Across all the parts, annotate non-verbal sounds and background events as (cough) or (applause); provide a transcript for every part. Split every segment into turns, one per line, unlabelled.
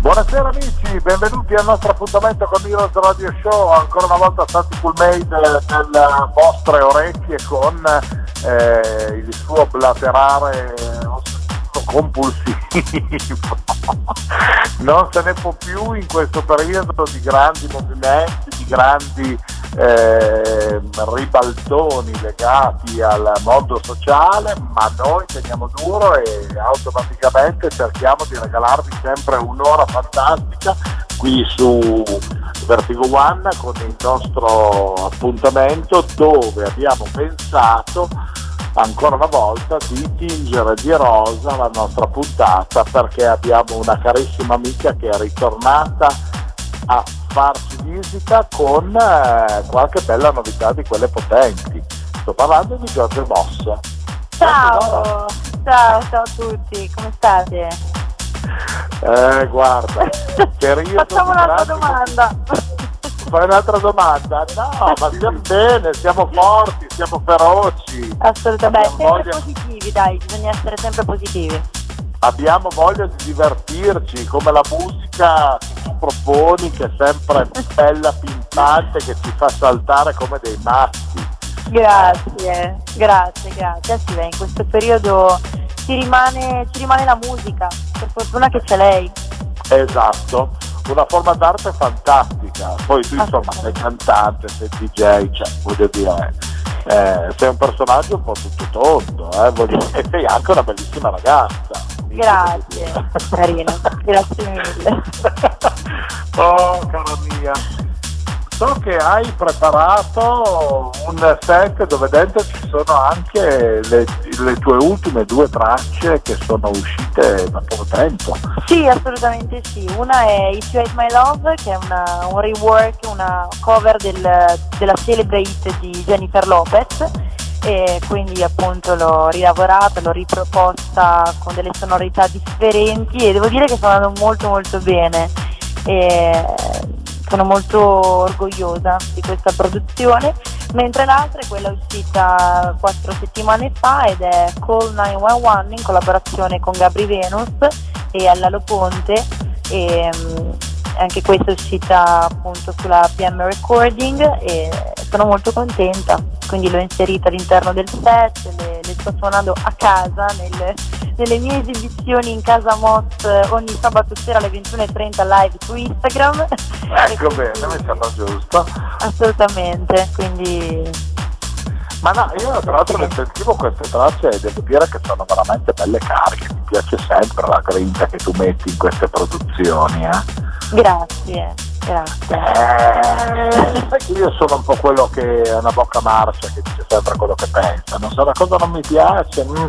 Buonasera amici, benvenuti al nostro appuntamento con Heroes Radio Show, ancora una volta stati full made nelle vostre orecchie con eh, il suo blaterare compulsivo. (laughs) non se ne può più in questo periodo di grandi movimenti, di grandi eh, ribaltoni legati al mondo sociale, ma noi teniamo duro e automaticamente cerchiamo di regalarvi sempre un'ora fantastica qui su Vertigo One con il nostro appuntamento dove abbiamo pensato ancora una volta di tingere di rosa la nostra puntata perché abbiamo una carissima amica che è ritornata a farci visita con eh, qualche bella novità di quelle potenti. Sto parlando di Giorgio Mossa.
Ciao, ciao, ciao a tutti, come state?
Eh, guarda, (laughs) periodo
Facciamo un'altra domanda.
Fai un'altra domanda? No, ma stiamo bene, siamo forti, siamo feroci.
Assolutamente, sempre
voglia-
positivi, dai, bisogna essere sempre positivi.
abbiamo voglia di divertirci, come la musica che tu proponi, che è sempre bella, pimpante, che ci fa saltare come dei matti.
Grazie, grazie, grazie. Sì, in questo periodo ci rimane, ci rimane la musica, per fortuna che c'è lei.
Esatto, una forma d'arte fantastica. Poi tu insomma sei cantante, sei DJ, cioè voglio dire, eh, sei un personaggio un po' tutto tondo, eh, voglio- e sei anche una bellissima ragazza.
Grazie, (laughs) carina, grazie mille.
oh, cara mia. So che hai preparato un set dove dentro ci sono anche le, le tue ultime due tracce che sono uscite da poco tempo.
Sì, assolutamente sì. Una è If You Hate My Love, che è una- un rework, una cover del- della hit di Jennifer Lopez. E quindi appunto l'ho rilavorata, l'ho riproposta con delle sonorità differenti e devo dire che sta andando molto molto bene. E sono molto orgogliosa di questa produzione, mentre l'altra è quella uscita quattro settimane fa ed è Call 911 in collaborazione con Gabri Venus e Allalo Ponte e mm, anche questa è uscita appunto sulla PM Recording e sono molto contenta, quindi l'ho inserita all'interno del set, le, le sto suonando a casa nelle, nelle mie esibizioni in casa Mott eh, ogni sabato sera alle 21.30 live su Instagram.
Ecco
E
bene,
quindi-
mi sembra giusto.
Assolutamente, quindi
Ma no, io tra l'altro le sentivo queste tracce e devo dire che sono veramente belle cariche, mi piace sempre la grinta che tu metti in queste produzioni, eh.
grazie, grazie.
Eh, io sono un po' quello che è una bocca marcia che dice sempre quello che pensa, non so una cosa non mi piace, mm,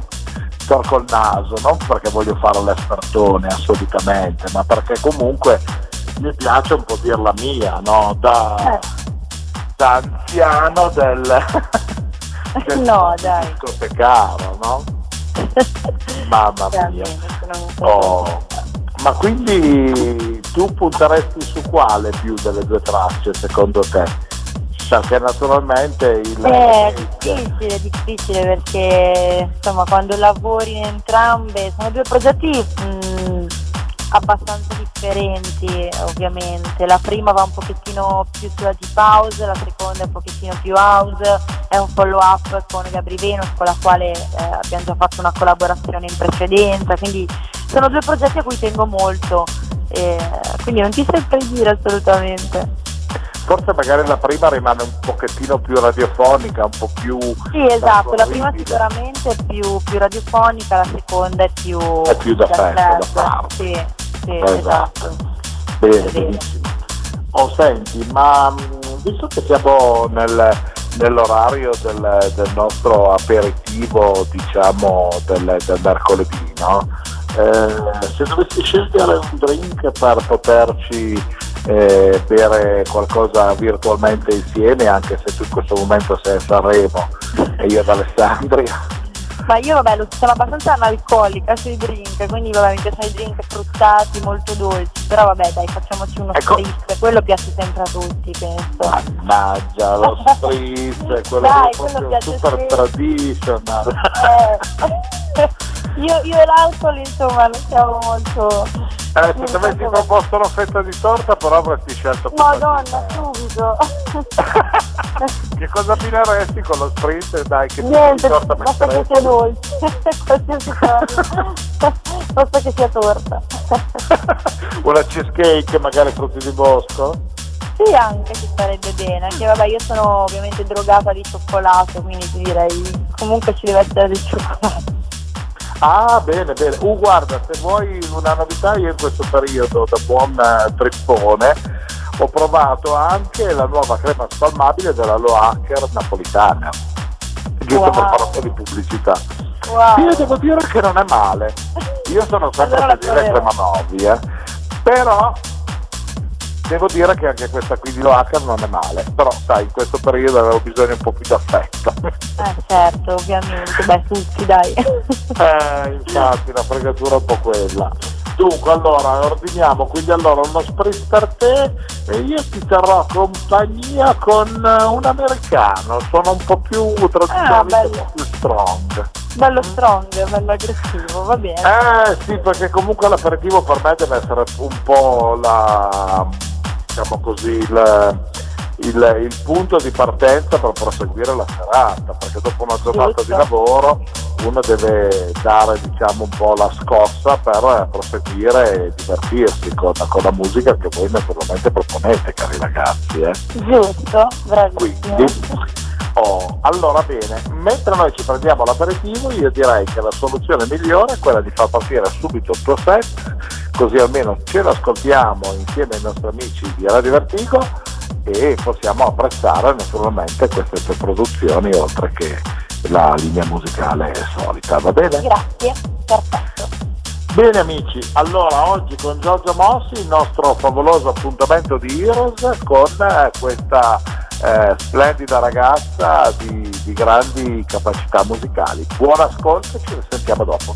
storco il naso, non perché voglio fare l'espertone assolutamente, ma perché comunque mi piace un po' dir la mia, no? Da,
Eh.
da anziano del, (laughs) del
No, dai.
discotecaro, no? (laughs) Mamma mia. Oh, ma quindi tu punteresti su quale più delle due tracce secondo te? Perché naturalmente il...
È difficile, difficile perché insomma quando lavori in entrambe sono due progetti mh, abbastanza differenti ovviamente. La prima va un pochettino più sulla deep house, la seconda è un pochettino più house, è un follow up con Gabri Venus con la quale eh, abbiamo già fatto una collaborazione in precedenza, quindi sono due progetti a cui tengo molto. eh, quindi non ti saprei dire assolutamente.
Forse magari la prima rimane un pochettino più radiofonica, un po' più...
Sì, esatto, la prima sicuramente è più, più radiofonica, la seconda è più,
È più da festa, da fare.
Sì, sì,
Esatto.
esatto.
Bene, benissimo. Oh, senti, ma mh, visto che siamo nel- nell'orario del, del nostro aperitivo, diciamo, del, del mercoledì, no? Eh, se dovessi scegliere un drink per poterci eh, bere qualcosa virtualmente insieme, anche se tu in questo momento sei a Sanremo e io ad Alessandria,
Ma io vabbè lo sono abbastanza analcolica sui drink, quindi vabbè mi piacciono i drink fruttati, molto dolci, però vabbè dai facciamoci uno
Ecco.
spritz, quello piace sempre a tutti penso.
Mannaggia, lo (laughs) spritz, quello
Dai,
lì
quello piace
super
sempre.
traditional.
Eh, (laughs) io, io e l'alcol insomma non siamo molto...
Eh, se ti avessi proposto una fetta di torta però avresti scelto
Madonna, subito! (laughs)
Che cosa abbineresti con lo spritz? Dai, che
Niente,
torta
basta che sia dolce, qualsiasi cosa, basta che sia torta.
Una cheesecake, magari frutti di bosco?
Sì, anche ci starebbe bene, anche vabbè io sono ovviamente drogata di cioccolato, quindi ti direi comunque ci deve essere del cioccolato.
Ah, bene, bene. Uh, guarda, se vuoi una novità, io in questo periodo da buon eh, trippone ho provato anche la nuova crema spalmabile della Loacker napolitana. Giusto
Wow.
per fare un po' di pubblicità.
Wow.
Io devo dire che non è male. Io sono sempre
Allora
a
la
dire crema novi, eh. Però devo dire che anche questa qui di Loacker non è male. Però sai, in questo periodo avevo bisogno un po' più d'affetto.
Eh certo, ovviamente, beh tutti dai. (laughs)
Eh, infatti la fregatura è un po' quella. Dunque, allora, ordiniamo quindi allora uno spritz per te e io ti terrò compagnia con un americano, sono un po' più tradizionalmente
bello.
un po' più strong.
Bello strong, bello aggressivo, va bene.
Eh sì, perché comunque l'aperitivo per me deve essere un po' la diciamo così il, il- il punto di partenza per proseguire la serata, perché dopo una giornata di lavoro uno deve dare diciamo un po' la scossa per eh, proseguire e divertirsi con, con la musica che voi naturalmente proponete, cari ragazzi. Eh.
Giusto, bravissimo.
Quindi, oh, allora bene, mentre noi ci prendiamo l'aperitivo, io direi che la soluzione migliore è quella di far partire subito il tuo set, così almeno ce l'ascoltiamo insieme ai nostri amici di Radio Vertigo e possiamo apprezzare naturalmente queste tue produzioni oltre che la linea musicale solita, va bene?
Grazie, perfetto.
Bene amici, allora oggi con Giorgio Mossi il nostro favoloso appuntamento di Heroes con eh, questa eh, splendida ragazza di, di grandi capacità musicali. Buon ascolto e ci risentiamo dopo.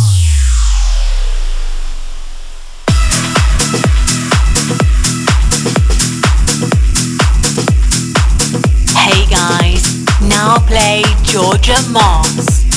Guys, now play Georgia Moss.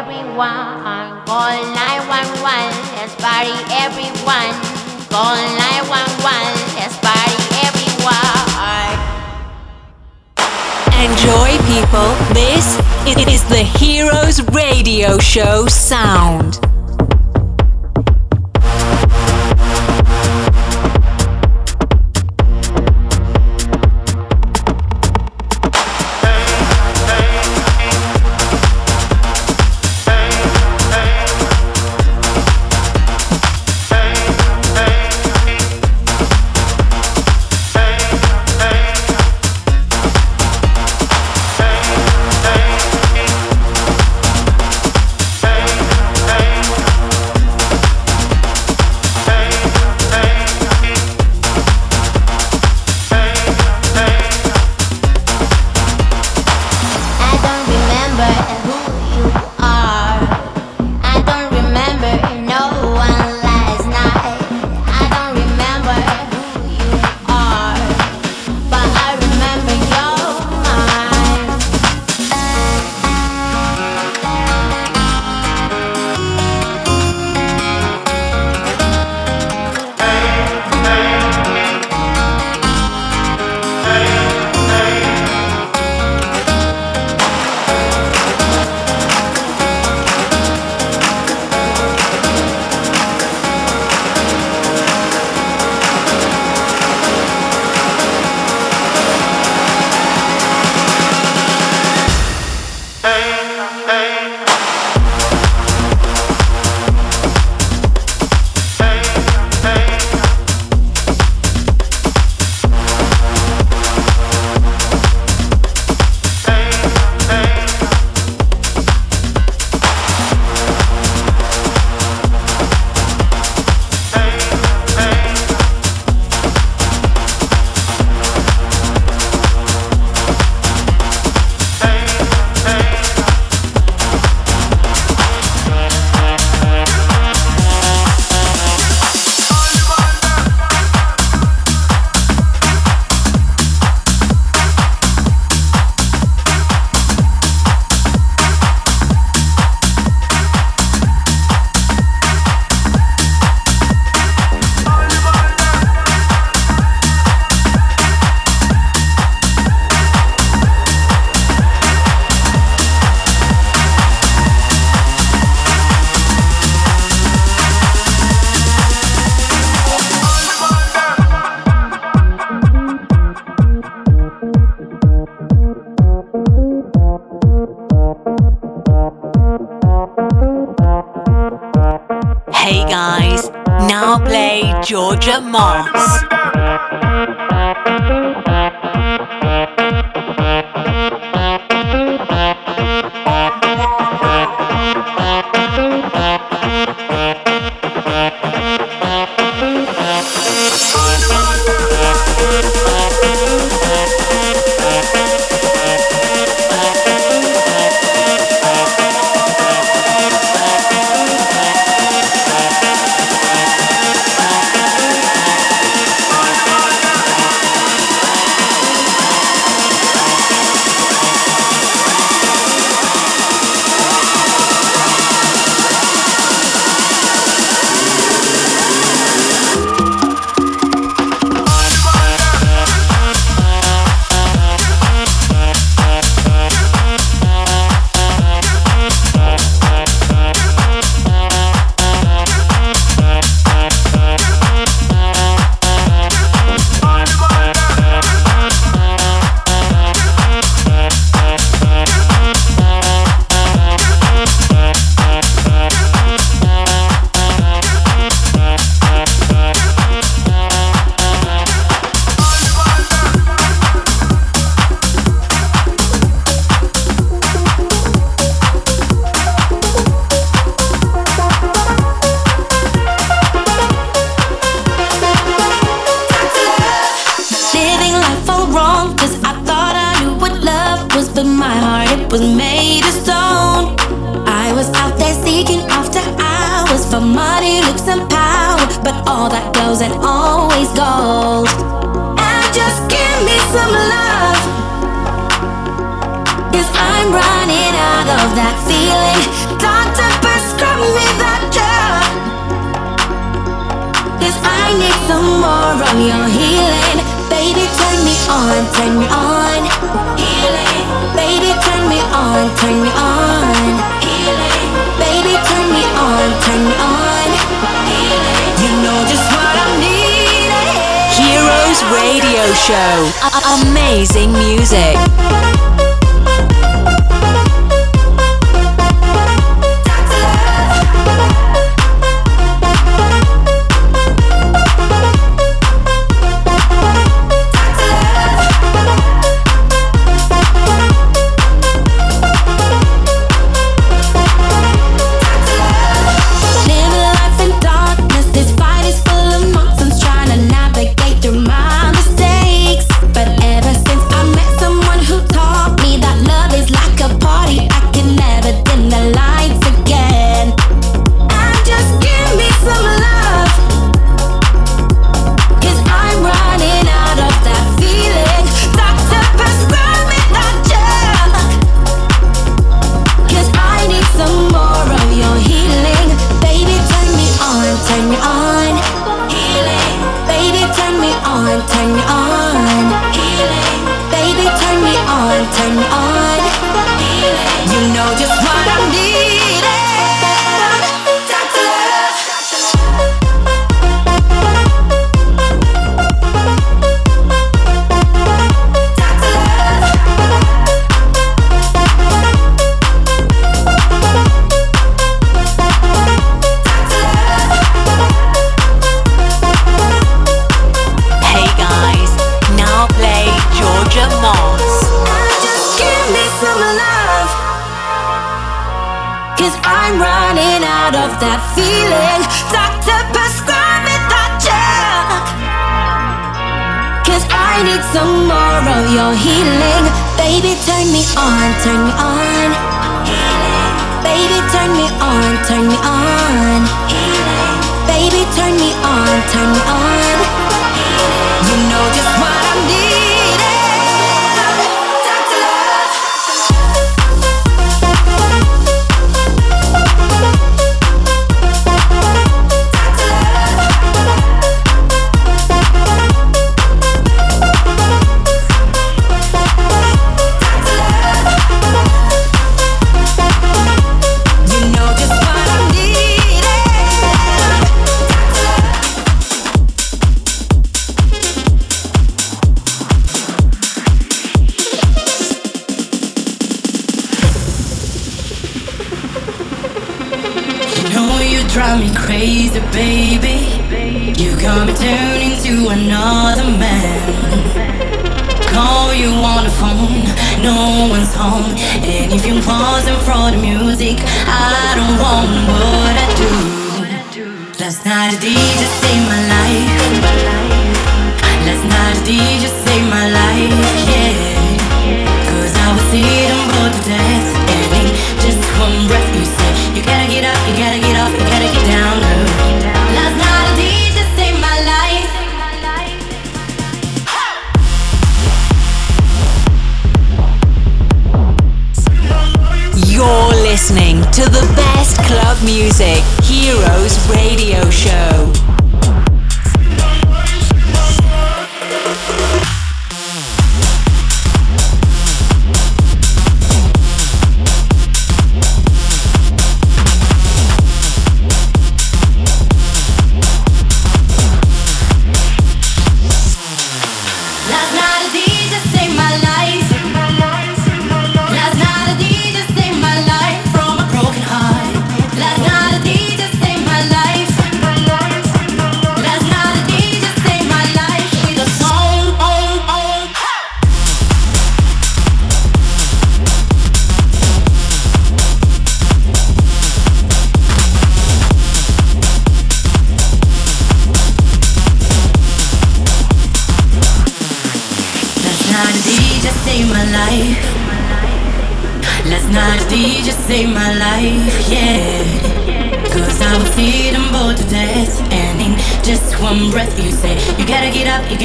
everyone. Call 911, let's everyone. Call 911, let's everyone. Enjoy, people. This is the
Heroes Radio Show
sound. 这么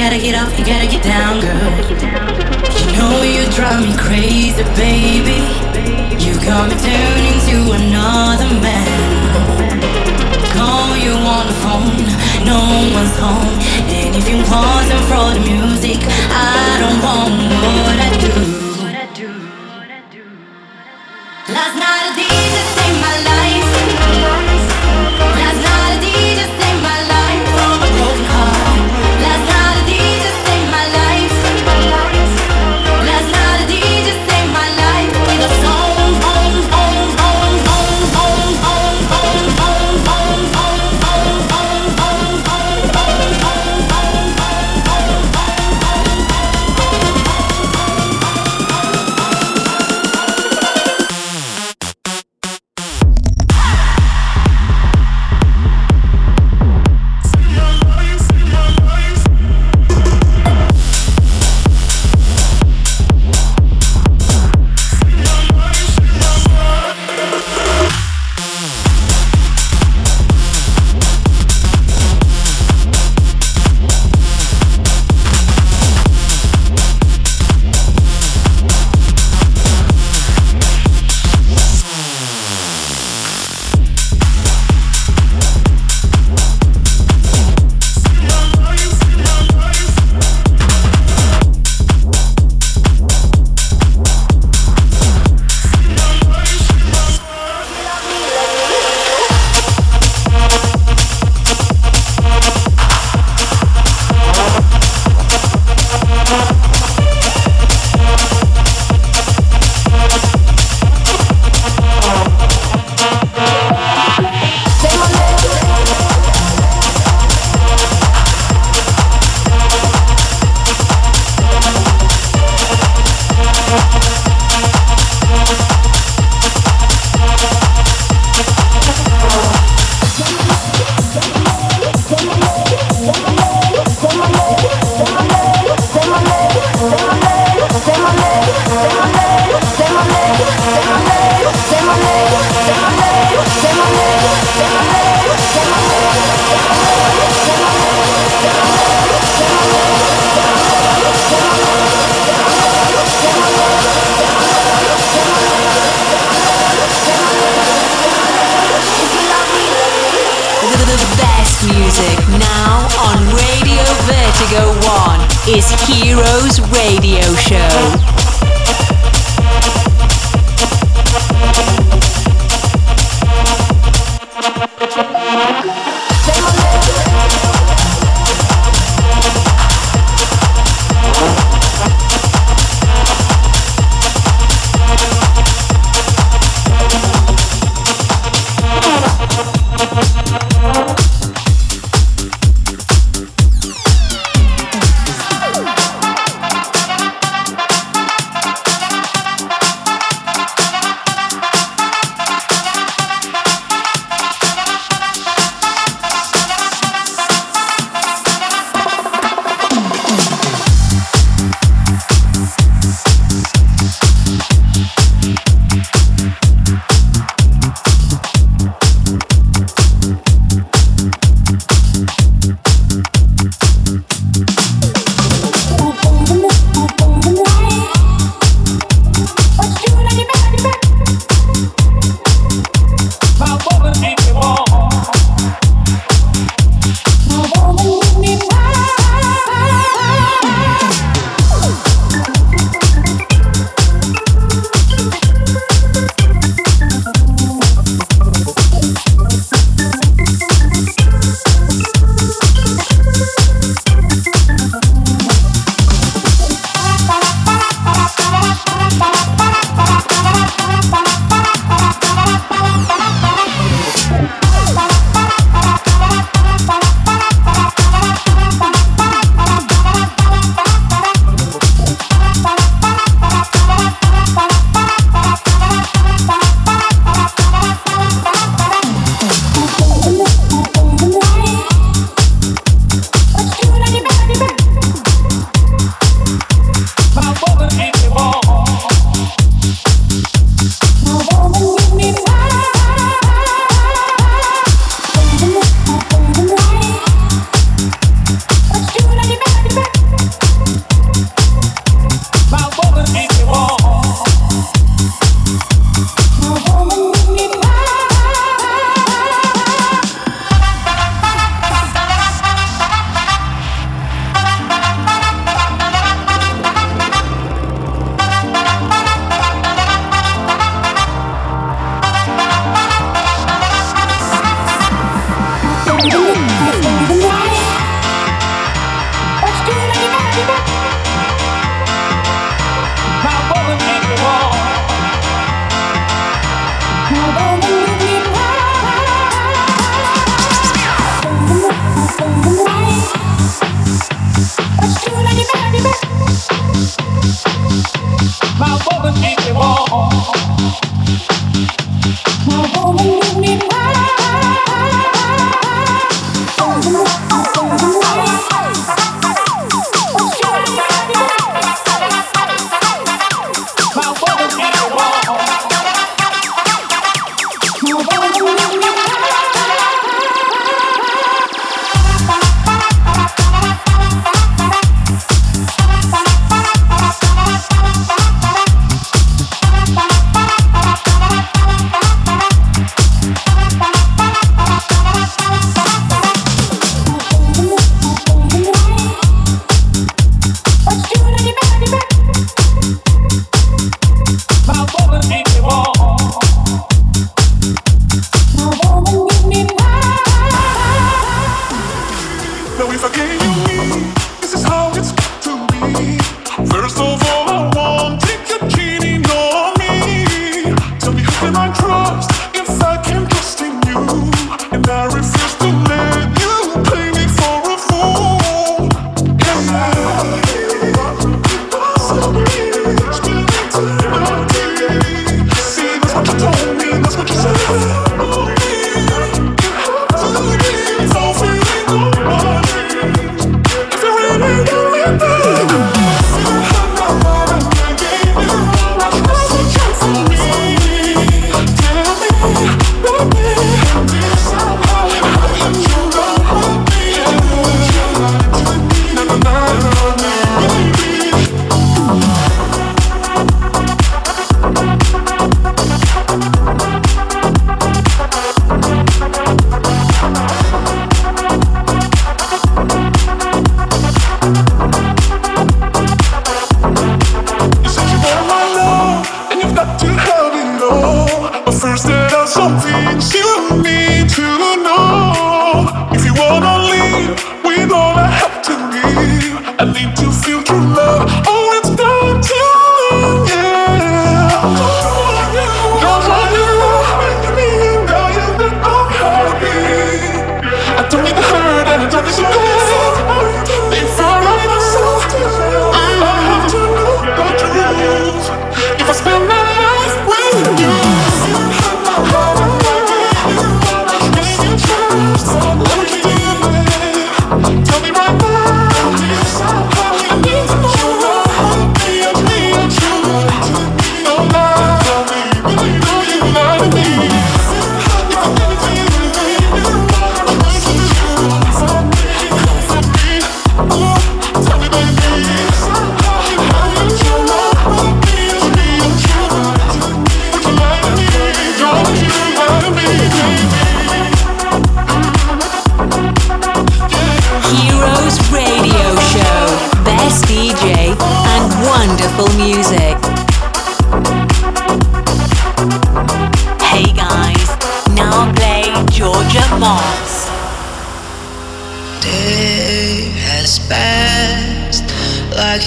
gotta get up, you gotta get down, girl. You know you drive me crazy, baby. You got me turning to another man. Call you on the phone, no one's home. And if you pause and for the music, I don't want what I do.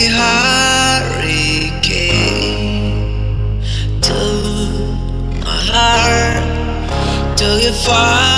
like a hurricane to my heart,
to your fire.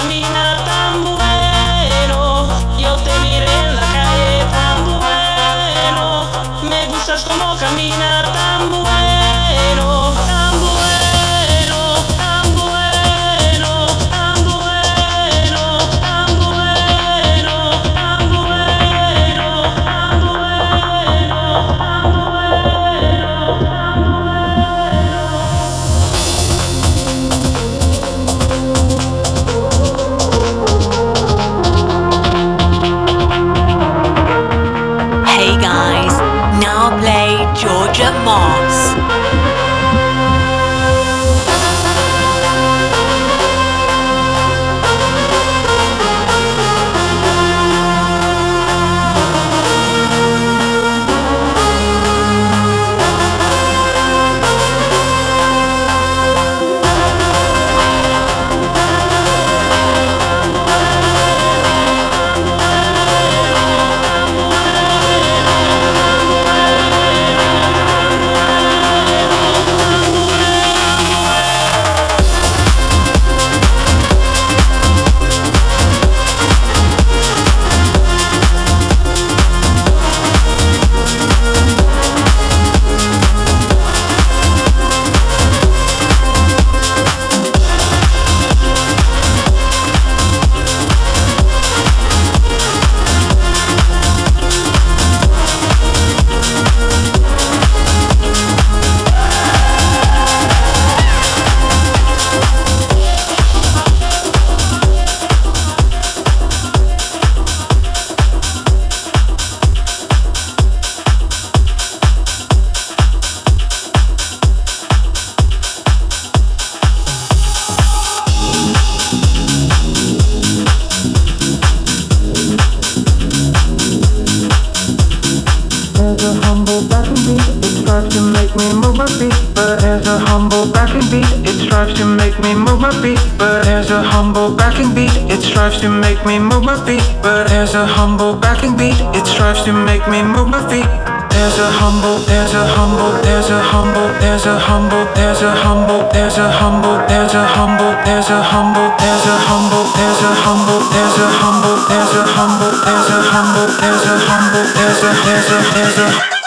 Camina my. But there's a humble backing beat, it strives to make me move my feet. But there's a humble backing beat, it strives to make me move my feet. There's a humble, there's a humble, there's a humble, there's a humble, there's a humble, there's a humble, there's a humble, there's a humble, there's a humble, there's a humble, there's a humble, there's a humble, there's a humble, there's a humble, there's a there's a there's a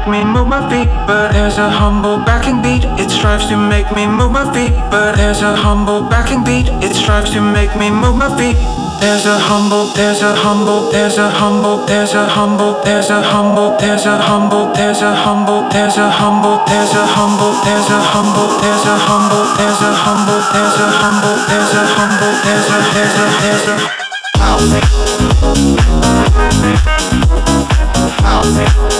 make me move my feet. But there's a humble backing beat, it strives to make me move my feet. But there's a humble backing beat, it strives to make me move my feet. There's a humble, there's a humble, there's a humble, there's a humble, there's a humble, there's a humble, there's a humble, there's a humble, there's a humble, there's a humble, there's a humble, there's a humble, there's a humble, there's a humble, there's a there's a there's a house.
The,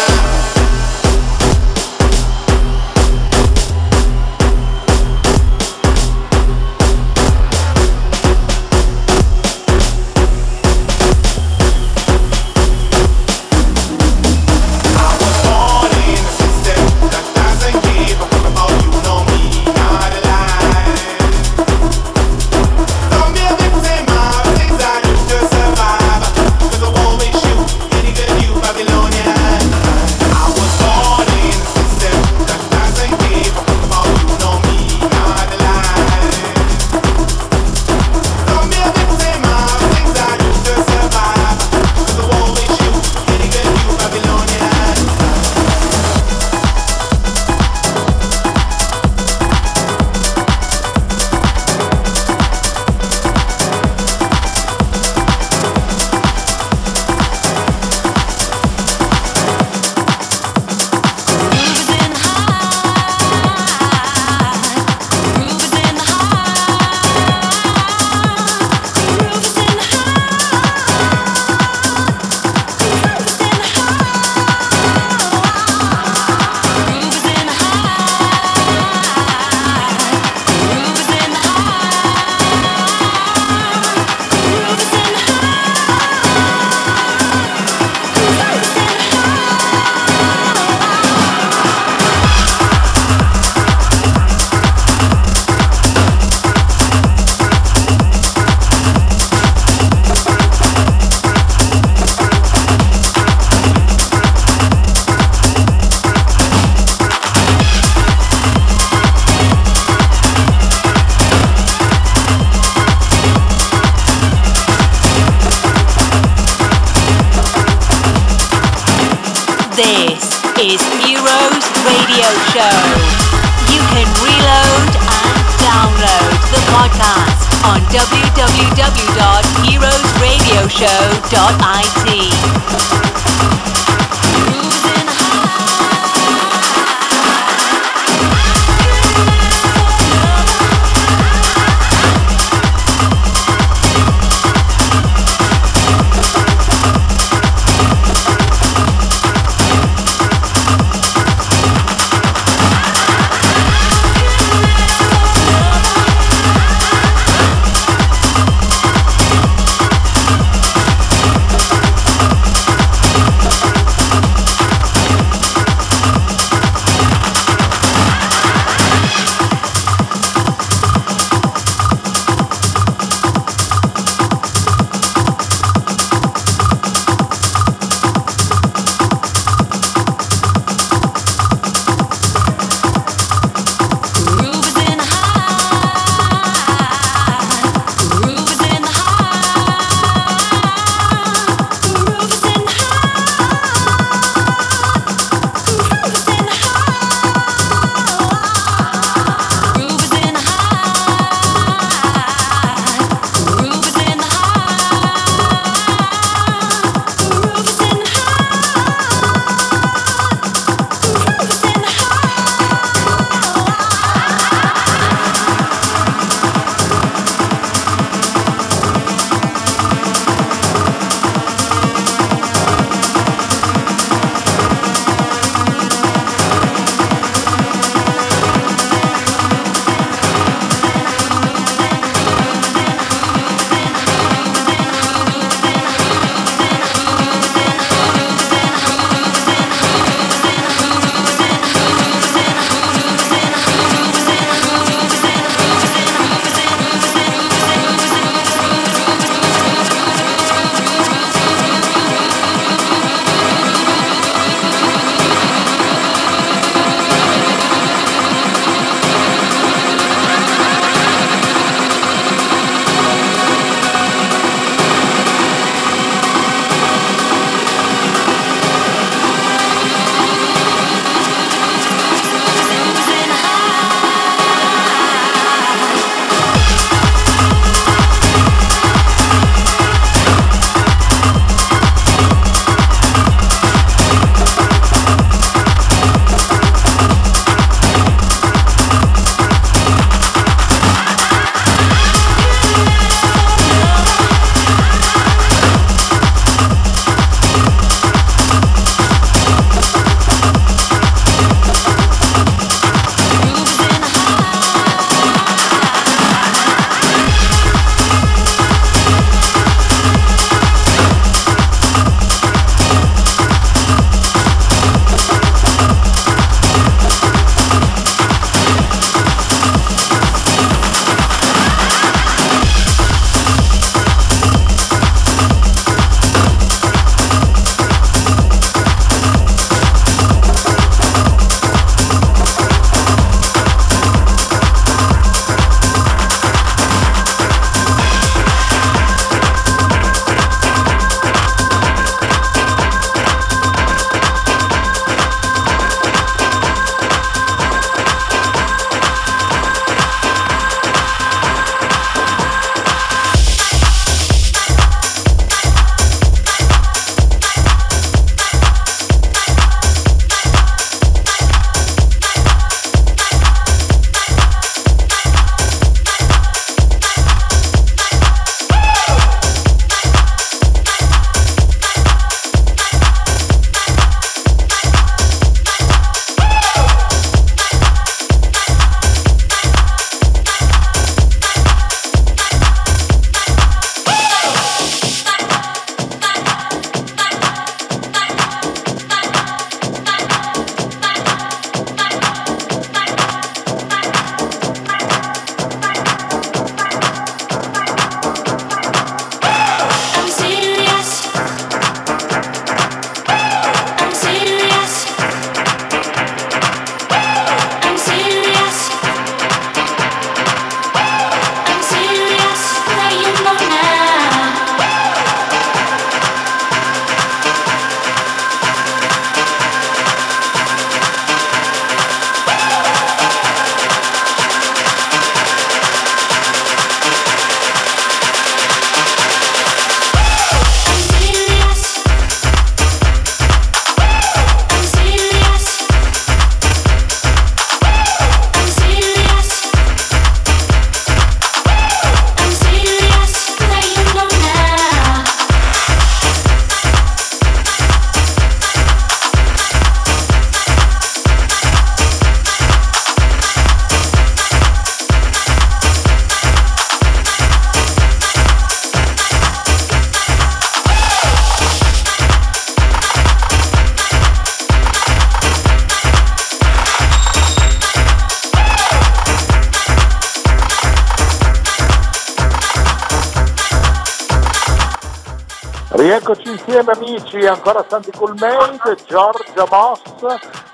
amici, ancora Santi Coolmade, Giorgia Moss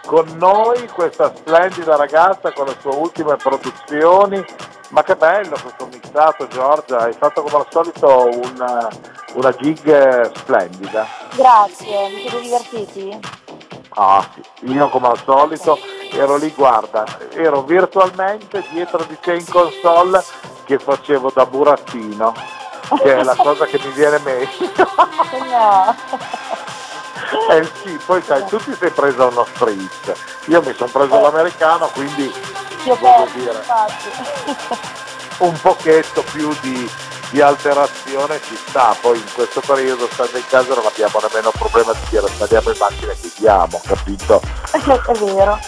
con noi, questa splendida ragazza con le sue ultime produzioni. Ma che bello questo mixato Giorgia, hai fatto come al solito una, una gig splendida.
Grazie, vi siete divertiti?
Ah sì, io come al solito ero lì, guarda, ero virtualmente dietro di te in console che facevo da burattino, che è la cosa che mi viene meglio.
No.
Eh sì, poi sai, tu ti sei preso uno street, io mi sono preso l'americano, quindi
Ti ho
voglio
perso,
dire, un pochetto più di, di alterazione ci sta, poi in questo periodo stando in casa non abbiamo nemmeno problema di dire saliamo in macchina e chiudiamo, capito?
È vero.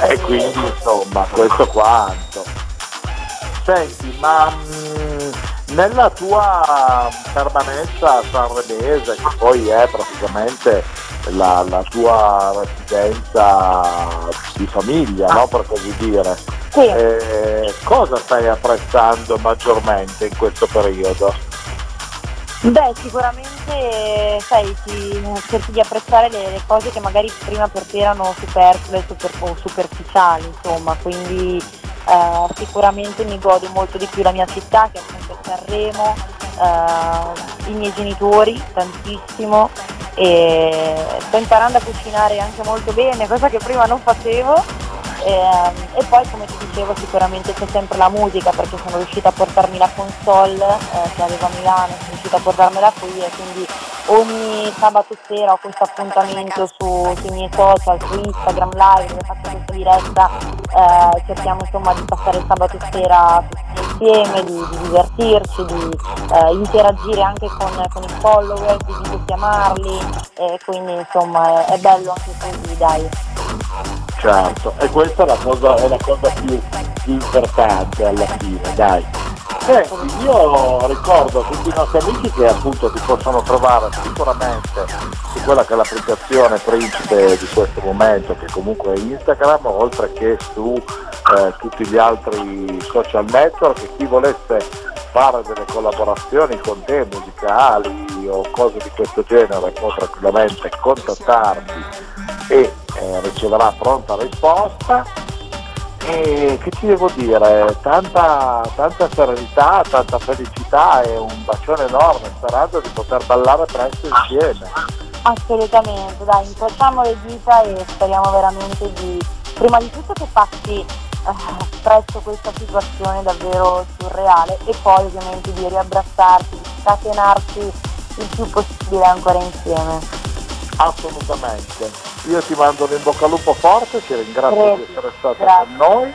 E quindi insomma questo quanto. Senti, ma mm, nella tua permanenza sanremese, che poi è praticamente la, la tua residenza di famiglia, no? per così dire,
Sì.
eh, cosa stai apprezzando maggiormente in questo periodo?
Beh, sicuramente sai, ti, cerchi di apprezzare le, le cose che magari prima per te erano superflue super, o superficiali, insomma, quindi eh, sicuramente mi godo molto di più la mia città che è appunto Sanremo, eh, i miei genitori tantissimo e sto imparando a cucinare anche molto bene, cosa che prima non facevo. Ehm, E, poi come ti dicevo sicuramente c'è sempre la musica perché sono riuscita a portarmi la console eh, che avevo a Milano, sono riuscita a portarmela qui e quindi ogni sabato sera ho questo appuntamento su- sui miei social, su Instagram live dove faccio questa diretta, eh, cerchiamo insomma di passare il sabato sera tutti insieme, di, di divertirci, di eh, interagire anche con, con i follower, di videochiamarli e quindi insomma è, è bello anche così dai.
Certo, e questa è la cosa, è la cosa più importante alla fine, dai. Senti, io ricordo a tutti i nostri amici che appunto ti possono trovare sicuramente su quella che è l'applicazione principe di questo momento, che comunque è Instagram, oltre che su eh, tutti gli altri social network, e chi volesse fare delle collaborazioni con te musicali o cose di questo genere può tranquillamente contattarti e eh, riceverà pronta risposta. E che ti devo dire? Tanta, tanta serenità tanta felicità e un bacione enorme sperando di poter ballare presto insieme.
Assolutamente, dai, incrociamo le dita e speriamo veramente di, prima di tutto che passi eh, presto questa situazione davvero surreale e poi ovviamente di riabbracciarci, di scatenarci il più possibile ancora insieme.
assolutamente io ti mando un in bocca al lupo forte ti ringrazio
Grazie.
di essere stato
Grazie.
con noi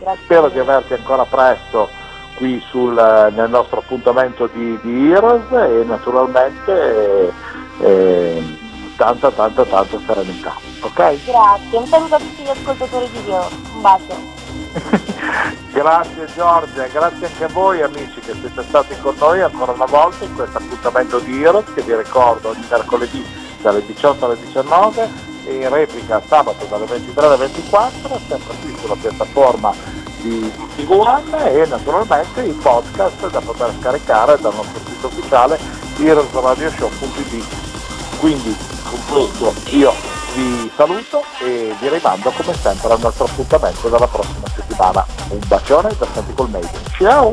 Grazie.
spero di averti ancora presto qui sul, nel nostro appuntamento di, di Heroes e naturalmente eh, tanta tanta tanta serenità ok?
Grazie, un saluto a tutti gli ascoltatori di Dio, un bacio. (laughs)
grazie Giorgia, grazie anche a voi amici che siete stati con noi ancora una volta in questo appuntamento di Heroes che vi ricordo ogni mercoledì dalle 18 alle 19 e in replica sabato dalle 23 alle 24 sempre qui sulla piattaforma di One e naturalmente i podcast da poter scaricare dal nostro sito ufficiale heroesradioshow.it quindi con io vi saluto e vi rimando come sempre al nostro appuntamento dalla prossima settimana. Un bacione da Santi Colmeide ciao